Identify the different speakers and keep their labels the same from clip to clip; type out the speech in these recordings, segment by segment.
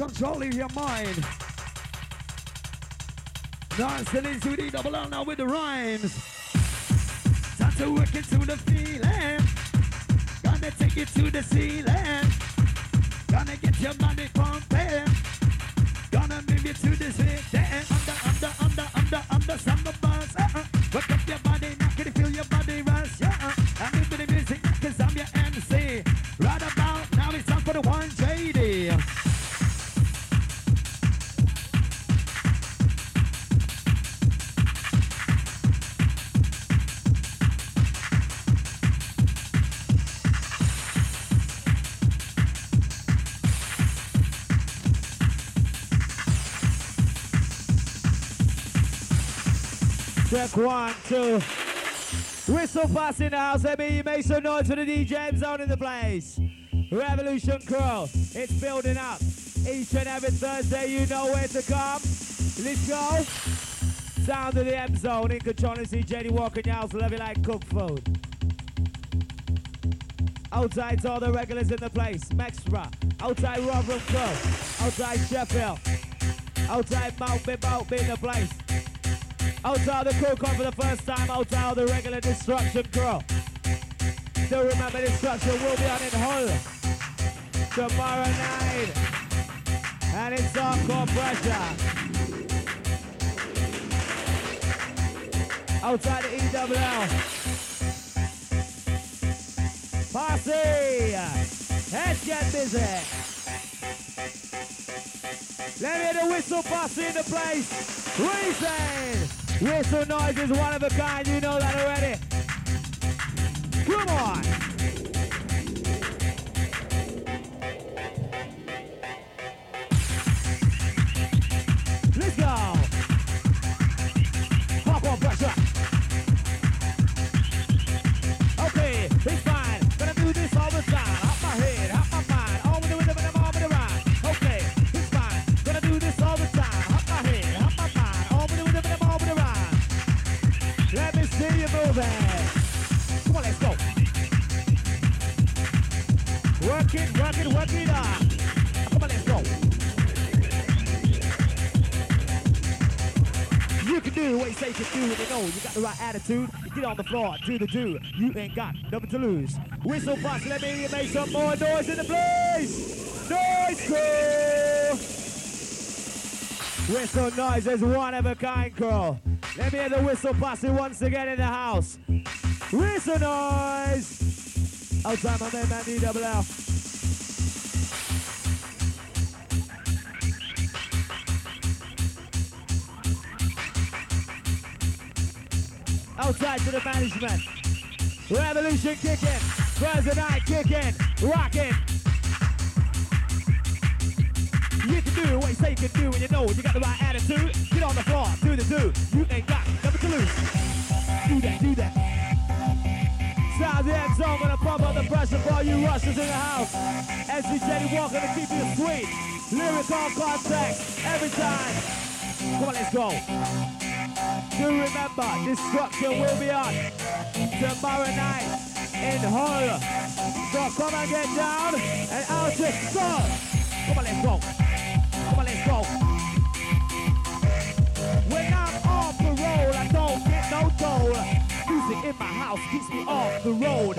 Speaker 1: controlling your mind. Dancing into the double L now with the rhymes. Time to work into the feeling. Gonna take it to the ceiling. Gonna get your money pumping. Gonna move you to the ceiling. Under, under, under, under, under, summer buzz. Uh-uh. Work up your body,
Speaker 2: Check one, two. Whistle fast in the house, me make some noise for the DJ Zone in the place. Revolution Crew, it's building up. Each and every Thursday, you know where to come. Let's go. Sound of the M Zone in control and see Jenny walking your house, love you like cook food. Outside all the regulars in the place. Maxra, outside Rotherham Crew, outside Sheffield, outside Mount Mount in the place. Outside the crew come for the first time, outside the regular destruction crew. Still remember destruction will be on in Hull tomorrow night. And it's hardcore pressure. Outside the EWL. Posse! Let's get busy! Let me hear the whistle posse in the place. Reason! Whistle noise is one of a kind, you know that already. Come on! You can do what you say you can do, and you know you got the right attitude. Get on the floor, do the do. You ain't got nothing to lose. Whistle bust, let me make some more noise in the place. Noise crew. Whistle noise is one of a kind, crew. Let me hear the whistle posse once again in the house. Whistle noise. Outside my man, man, DWL. Outside to the management. Revolution kicking, night kicking, rocking. You can do what you say you can do, and you know you got the right attitude. Get on the floor, do the do. You ain't got nothing to lose. Do that, do that. Sound the M Zone when I pump up the pressure for you rushers in the house. SVJ Walker to keep you sweet. Lyrical context every time. Come on, let's go. Do remember, destruction will be on tomorrow night in Hull. So come and get down and out you go. Come on, let's go. Come on, let's go. When I'm on parole, I don't get no toll. Music in my house keeps me off the road.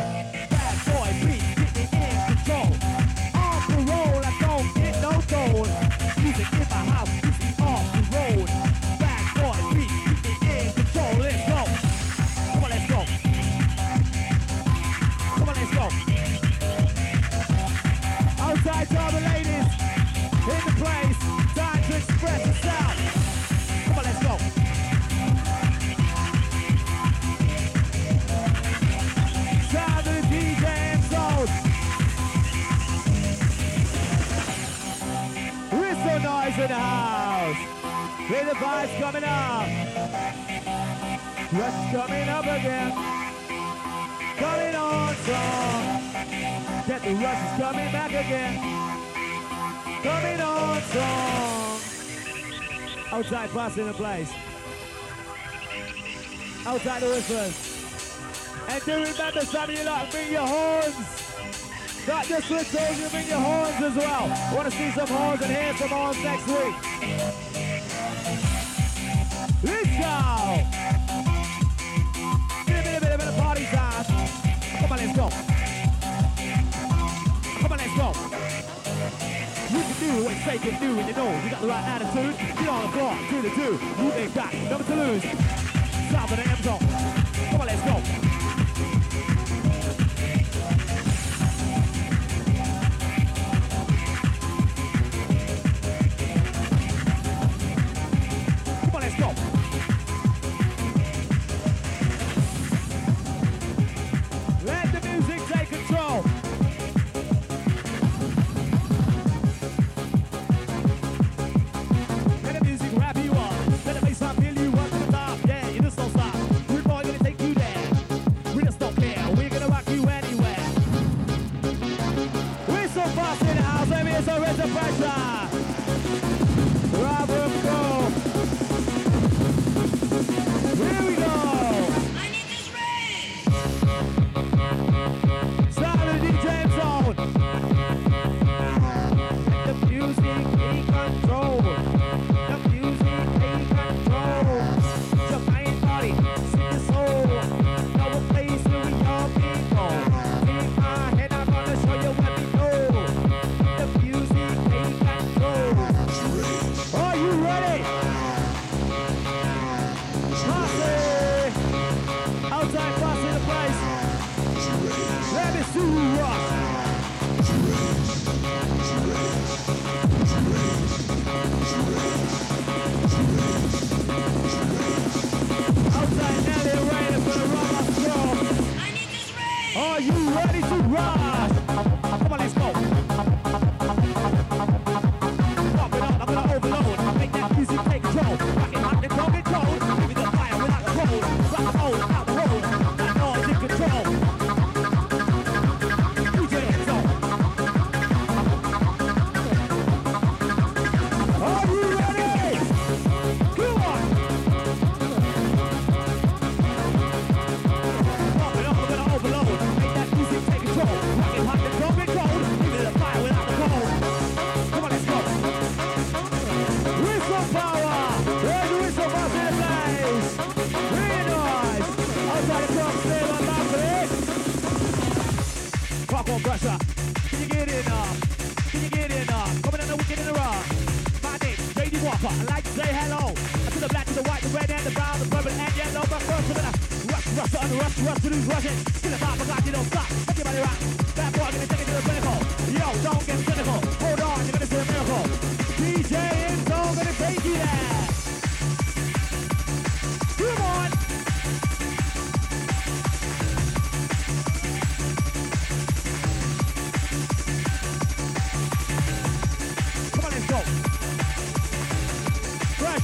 Speaker 2: Coming back again. Coming on strong. Outside passing the place. Outside the whistlers. And do remember some of you lot bring your horns. Not just whistles, you bring your horns as well. Want to see some horns and hear some horns next week. Let's go! Bit, a bit, a bit of party time. Come on, let's go. Do what you say can do, and you know you got the right attitude. Get on the floor, do the do. You ain't got nothing to lose. South of the M zone. Come on, let's go.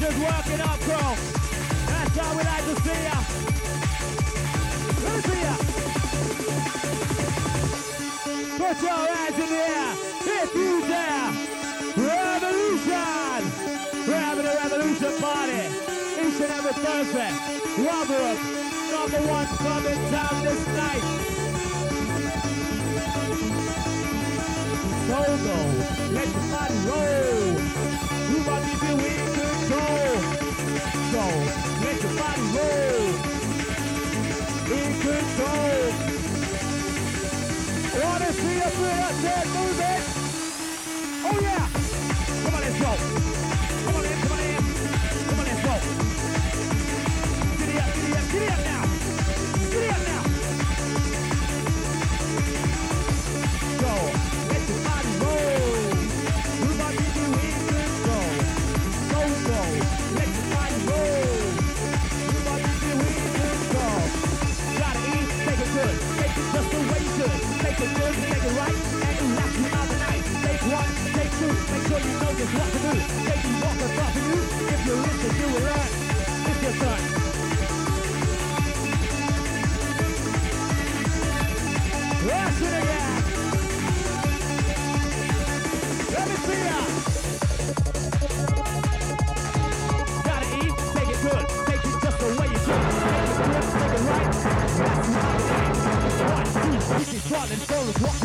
Speaker 2: just working up, bro. That's how we like to see ya. See ya. Put your hands in the air if you dare. Revolution. We're having a revolution party each and every Thursday. Rubberup, number one club in town this night. Solo, let the party roll. go. Wanna see us with us, move it. Oh yeah. Come on, let's go. Falling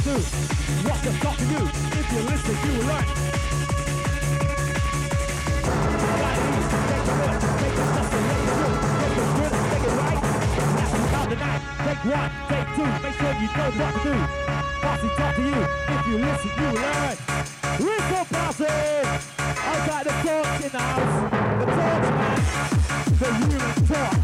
Speaker 2: do, what you're to do. If you listen, you will learn. It easy, take it good, take it it it it right. Without the night. Take one, take two, make sure you know what to do. Posse talk to you, if you listen, you will learn. Rico Posse! Outside the torch in the house, the torch man, the human torch.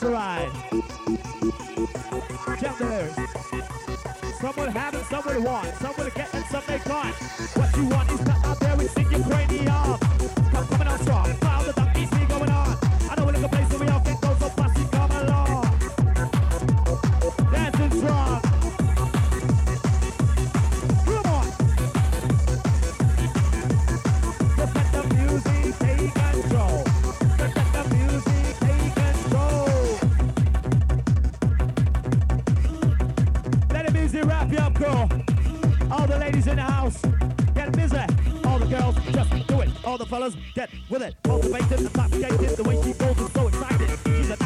Speaker 2: That's right. Genders. someone will someone and some will want. Some will get and. What you want is up, yup, girl. All the ladies in the house, get busy. All the girls, just do it. All the fellas, get with it. Motivated, intoxicated, the way she goes is so excited. She's a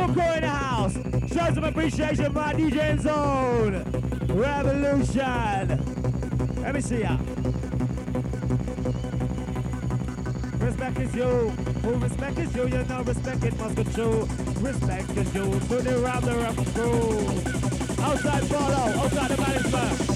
Speaker 2: In the house. Show some appreciation my DJ Zone. Revolution. Let me see ya. Respect is you. Who respect is you, you know respect it must be true. Respect is you. Put it round the rough crew. Outside follow, outside the management.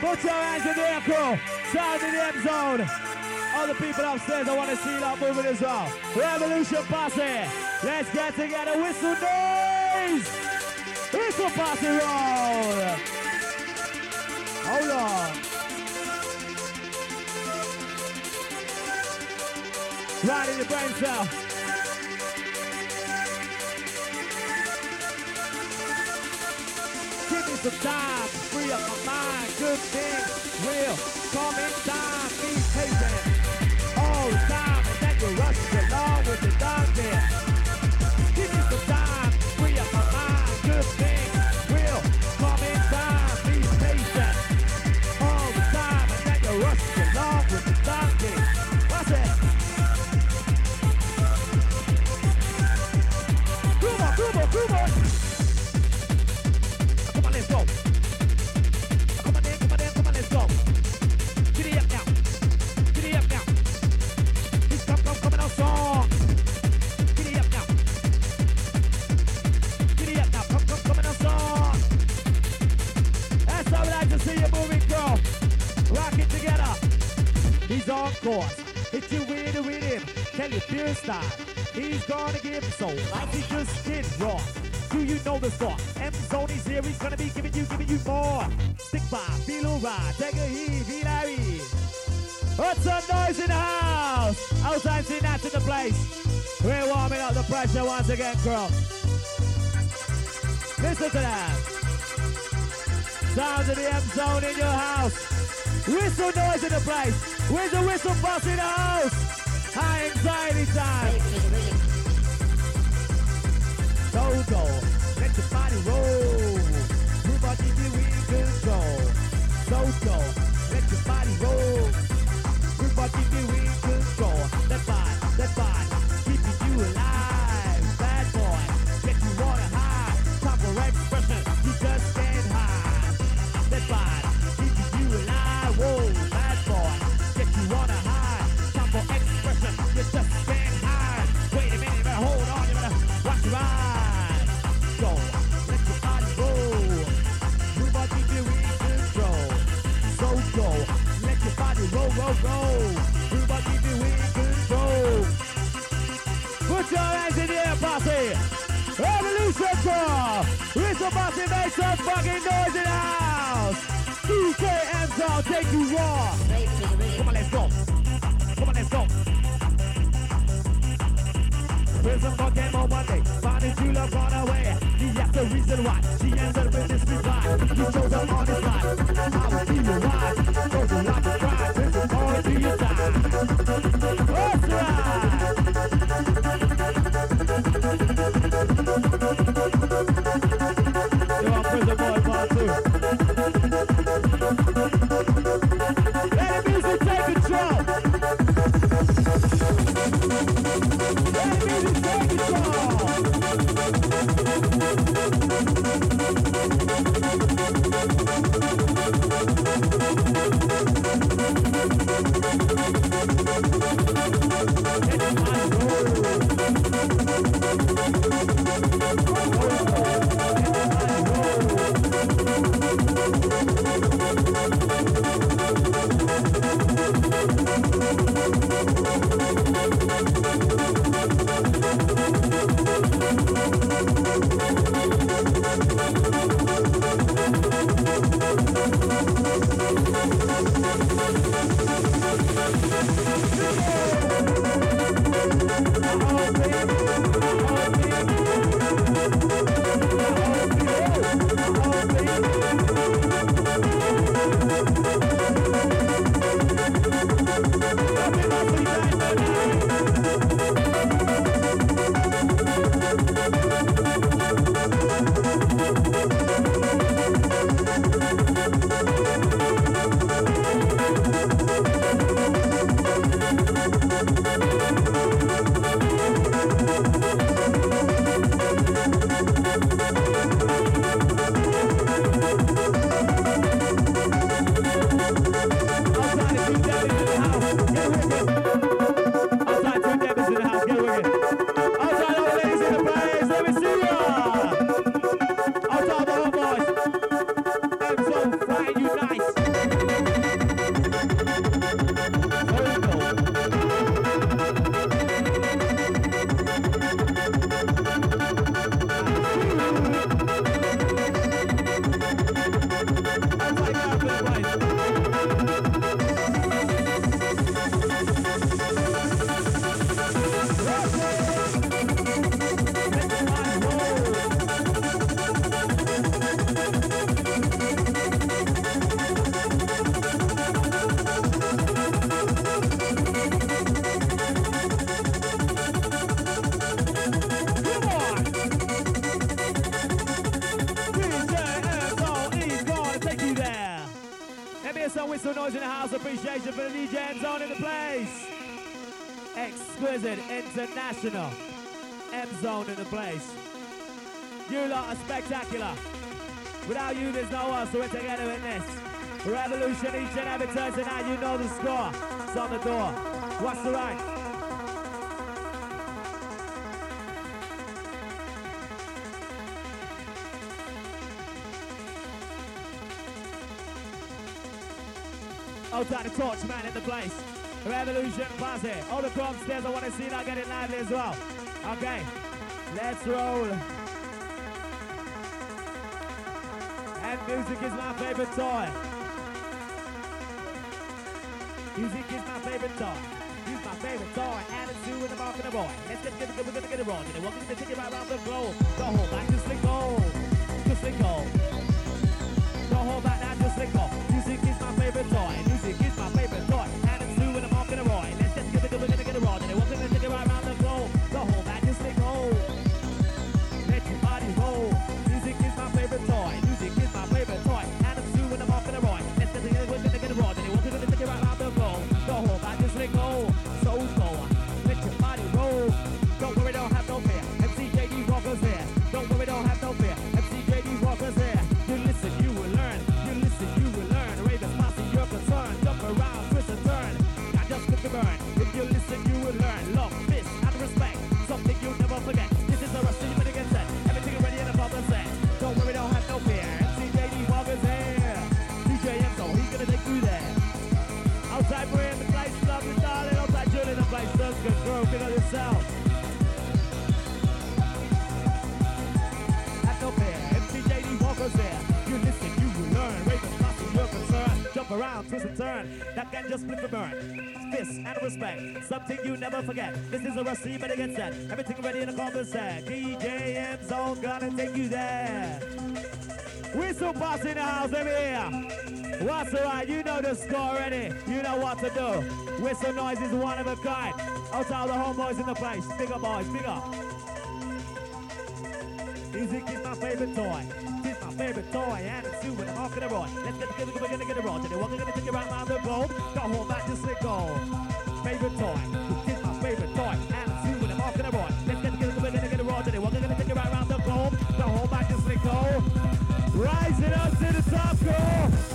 Speaker 2: Put your hands in the air, crew. Sound in the M Zone. All the people upstairs, I want to see that movement as well. Revolution Posse. Let's get together. Whistle noise. Whistle Posse roll. Hold on. Right in the brain cell. need some time to free up my mind. Good things will come in time. Be patient. all the time, and that you're rushing along with the dog. He's gonna give soul like he just did wrong. Do you know the song? M Zone is here, he's gonna be giving you, giving you more. Stick by, feel right, take a heave, Hilary. What's the noise in the house? Outside, see that in the place. We're warming up the pressure once again, girl. Listen to that. Sounds of the M Zone in your house. Whistle noise in the place. Where's the whistle boss in the house? High anxiety time. go, let your body roll. Your body be in control. Go go, let your body roll. Your body be in go, go. We want to keep it in control. Put your hands in the air, posse. Revolution tour. Whistle posse, make some fucking noise in the house. DKM's out, take you raw. Come on, let's go. Come on, let's go. Here's some fucking more Monday. Finding true love on the the reason why she ended up in this reside. He chose her on his life. I will see you why. Chosen like a pride. This all to your side. That's right. Noise in the house. Appreciation for the DJ M Zone in the place. Exquisite International. M Zone in the place. You lot are spectacular. Without you, there's no us, so we're together in this. Revolution each and every turn tonight. You know the score. It's on the door. What's the rank? Outside the torch man in the place. Revolution Posse. All the crowd stairs, I want to see that getting lively as well. Okay, let's roll. And music is my favorite toy. Music is my favorite toy. Use my favorite toy. Attitude in the mark of the boy. Let's get get get get get it wrong. You know, welcome to take it right around the globe. Don't hold back, just let go. Just let go. Don't hold back now, just let go. Just flip a burn. Fist and respect, something you never forget. This is a you better get set. Everything ready in the combat set. DJ M Zone gonna take you there. Whistle boss in the house, let me hear. What's alright? You know the score already. You know what to do. Whistle noise is one of a kind. Outside the homeboys in the place. Bigger boys, bigger. Music is my favorite toy. Favorite toy, and you when I'm walking the road. Let's get together, we're gonna get it wrong. Today, we're gonna take it right around the globe. Don't hold back, just let go. Favorite toy. It's my favorite toy, and you when I'm walking the road. Let's get together, we're gonna get it wrong. Today, we're gonna take it right around the globe. Don't hold back, just let. Rising up to the top, girl.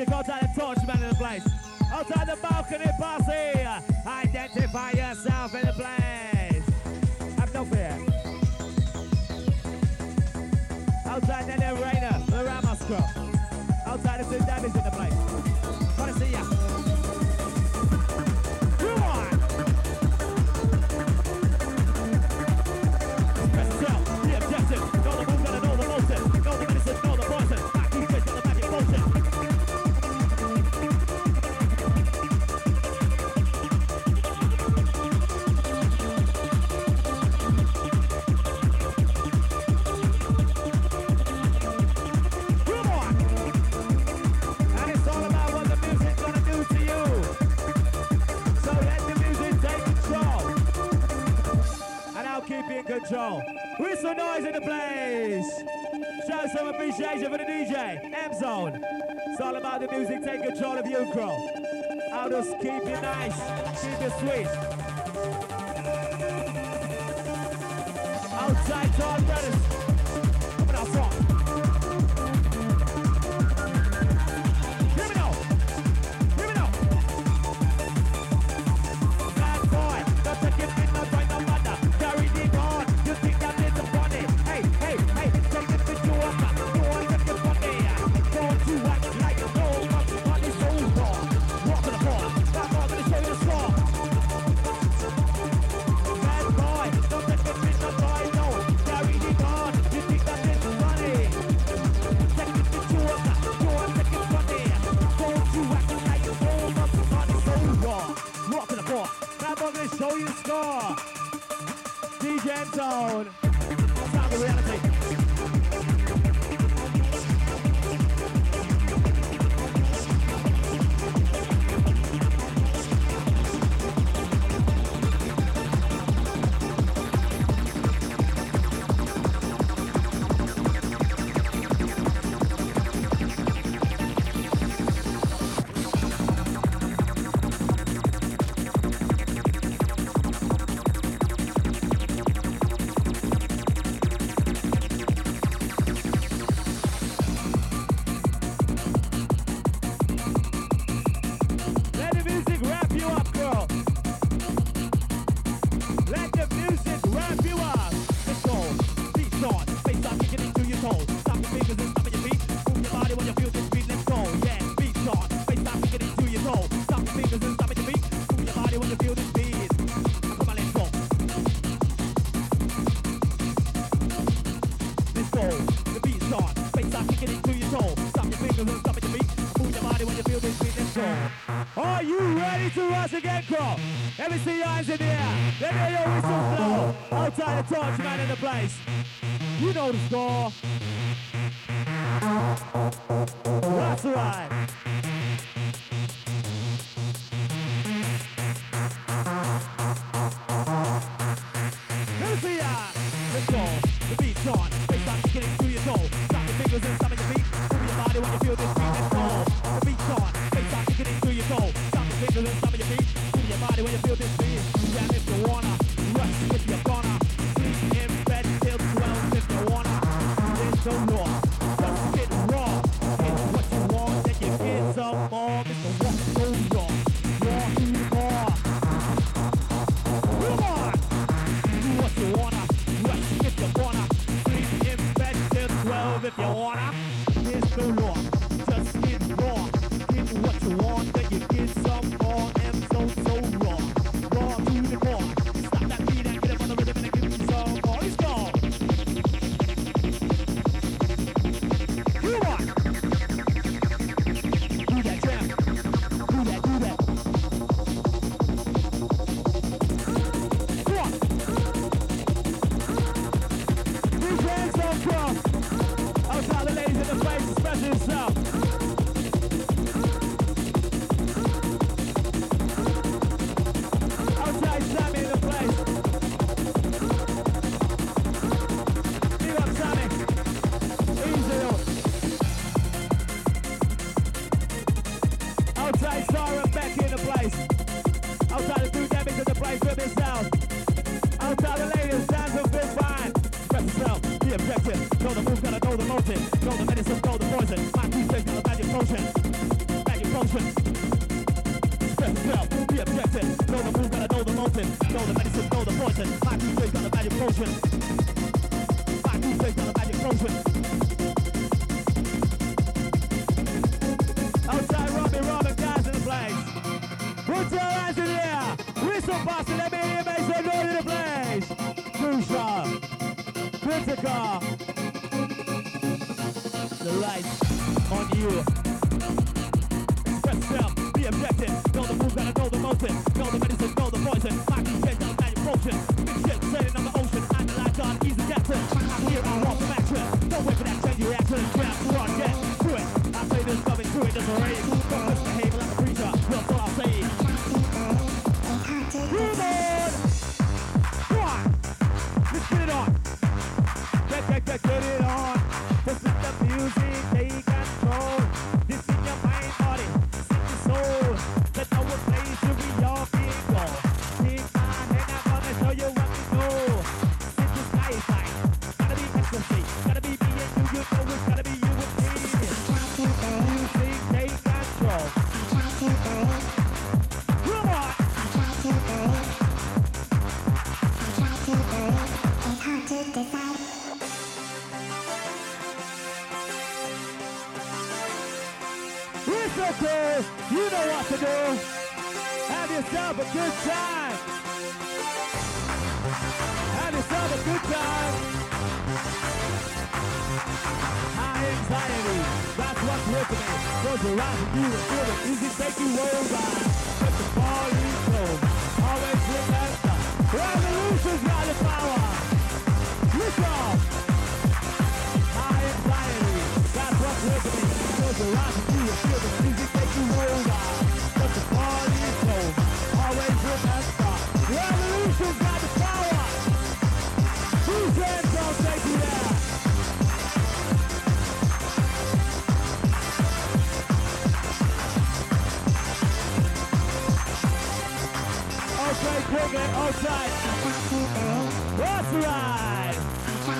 Speaker 2: Russian, outside the torch man in the place. Outside the balcony posse. Identify deal, girl. I'll just keep it nice, keep it sweet. Outside, all brothers. To rise again, crow. Let me see your eyes in the air. Let me hear your whistle blow. Outside the torch, man in the place. You know the score. That's right.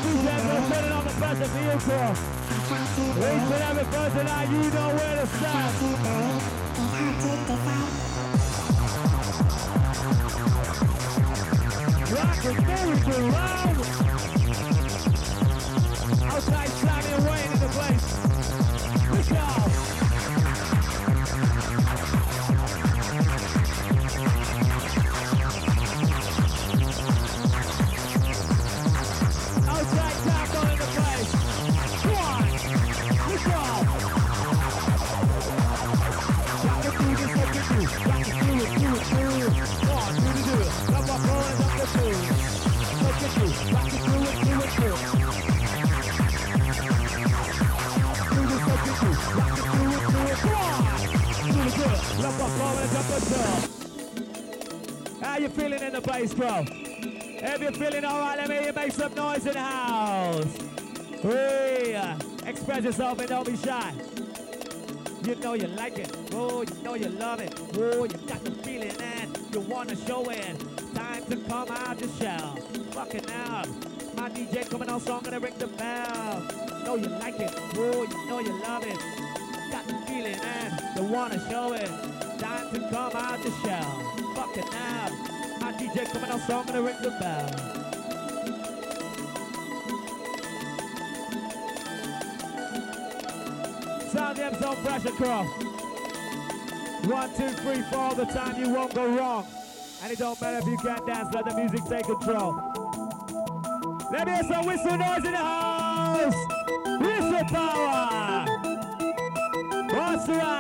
Speaker 2: DJs are turning on the pressure vehicle. Each and every person now, you know where to stand. Rock very good round. Outside slamming away up. How you feeling in the bass, bro? If you're feeling alright, let me hear you make some noise in the house. Hey, uh, express yourself and don't be shy. You know you like it. Oh, you know you love it. Oh, you got the feeling and you wanna show it. Time to come out the shell. Fucking out. My DJ coming on strong, gonna ring the bell. Know you like it. Oh, you know you love it. Got the feeling and you wanna show it. Come out the shell. Fucking out. My DJ coming on strong, gonna ring the bell. Sound the zone pressure cross. One, two, three, four, all the time you won't go wrong. And it don't matter if you can't dance, let the music take control. Let me hear some whistle noise in the house. Whistle power. What's right?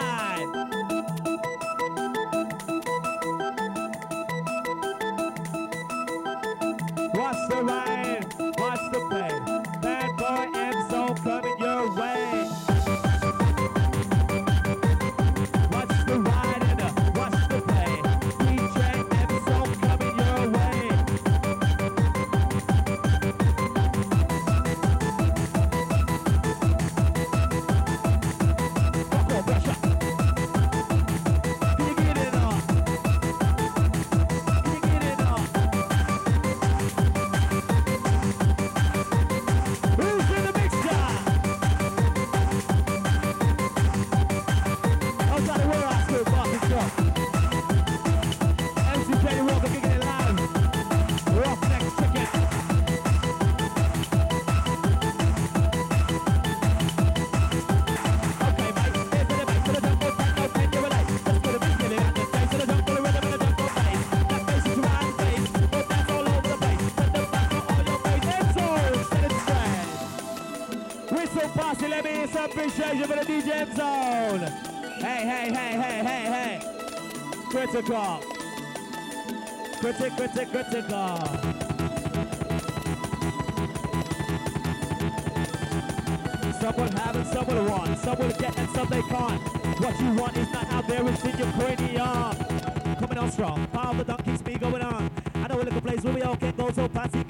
Speaker 2: Critical. Critic, critic, critical. Some will have and some will want. Some get and some they can't. What you want is not out there, it's in your cranium. Coming on strong, power of the dunk keeps me going on. I know a little place where we all can go, so fancy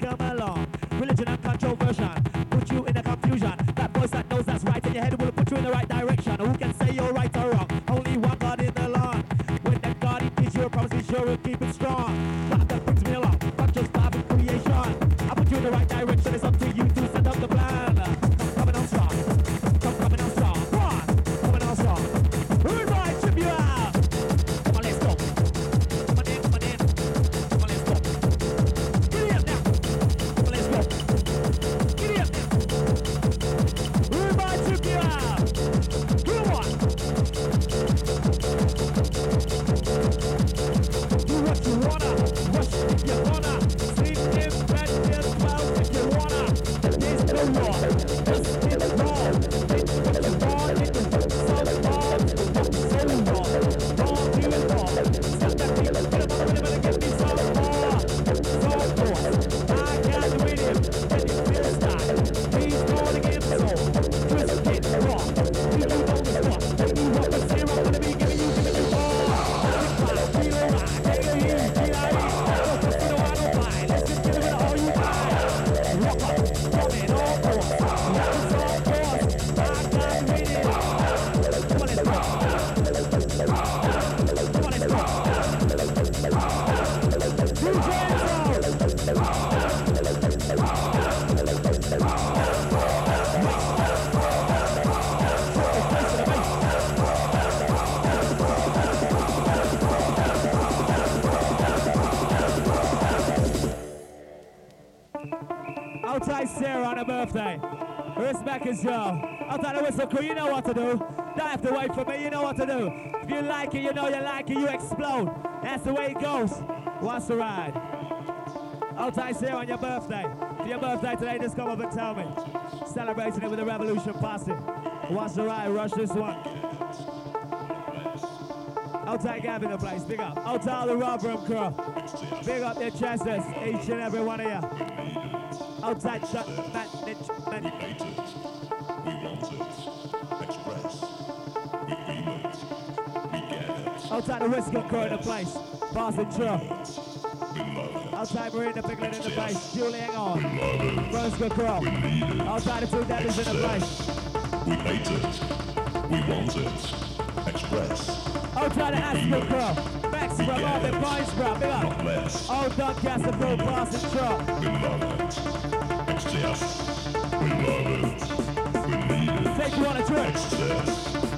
Speaker 2: right direction, birthday. Respect is yo. Outside the whistle crew, you know what to do. Don't have to wait for me, you know what to do. If you like it, you know you like it, you explode. That's the way it goes. What's the ride? I'll Outside here on your birthday. For your birthday today, just come up and tell me. Celebrating it with the Revolution Posse. What's the ride? Rush this one. I'll Outside Gavin the place, big up. Outside all the Rob Room crew. Big up their chesters, each and every one of you. Outside shut man, man, man. Outside the Whisker crew in the place. Boston True. Outside Marina Pickling in the place. Julie hang on. Roscoe Crow. Outside the two daddies in the place.
Speaker 3: We hate it. We want it. Express.
Speaker 2: Outside the Aspen Crow. From Orbit Points, bro. Big up.
Speaker 3: Not less.
Speaker 2: Old Doncaster Crew, Boston True.
Speaker 3: We love it. Excess. We love it. We need it.
Speaker 2: Take you on a trip.
Speaker 3: Excess.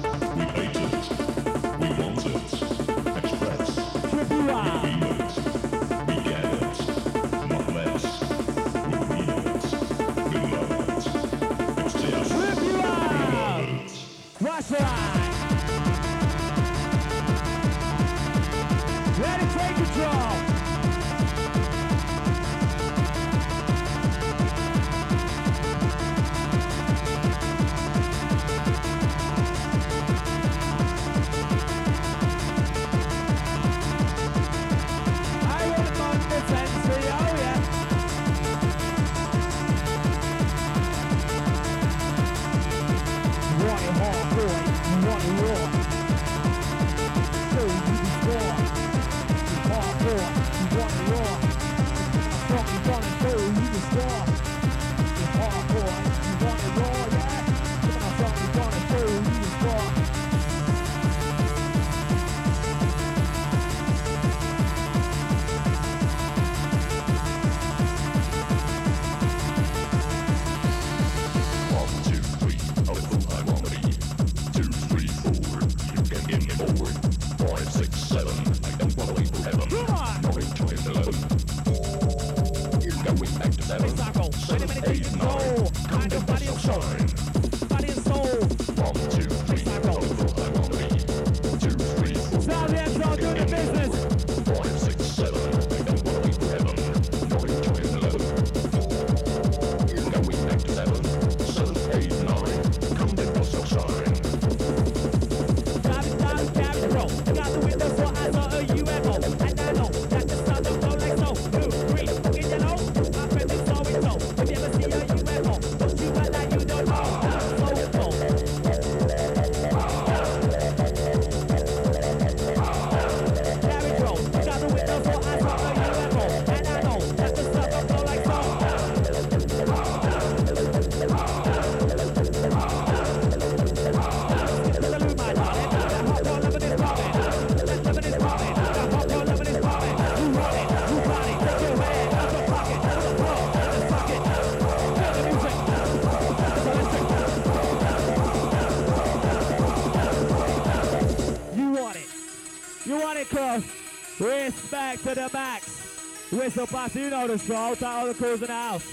Speaker 2: Whistle pass, you know the score. Outside all the crews in the house.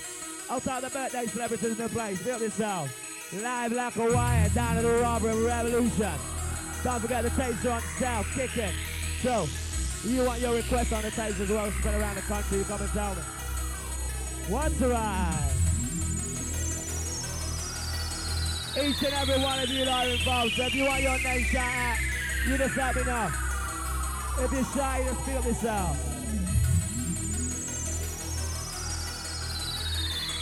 Speaker 2: Outside the birthday celebrities in the place. Feel this. Live like a wire down to the robbery revolution. Don't forget the taser on south it. So, you want your request on the taser as well, spread around the country, you come and tell me. What's ride? Each and every one of you are involved, so if you want your name shout out, you just let me know. If you're shy, just feel this out.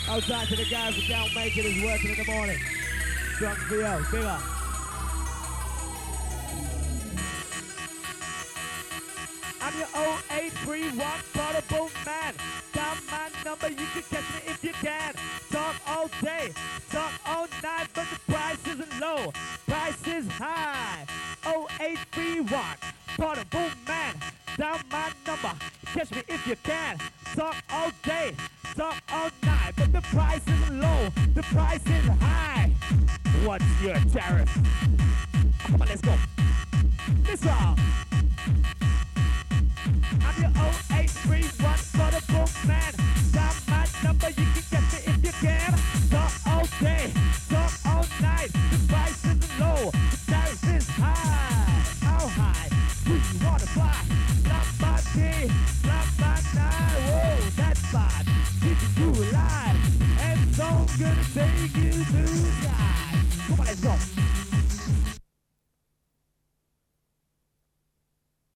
Speaker 2: Outside to the guys who can't make it is working in the morning. Drunk you, big up. I'm your 0831 bottle boom man. Down my number, you can catch me if you can. Talk all day, talk all night, but the price isn't low. Price is high. 0831 bottle boom. Down my number, catch me if you can. Talk all day, talk all night, but the price isn't low. The price is high. What's your tariff? Come on, let's go. This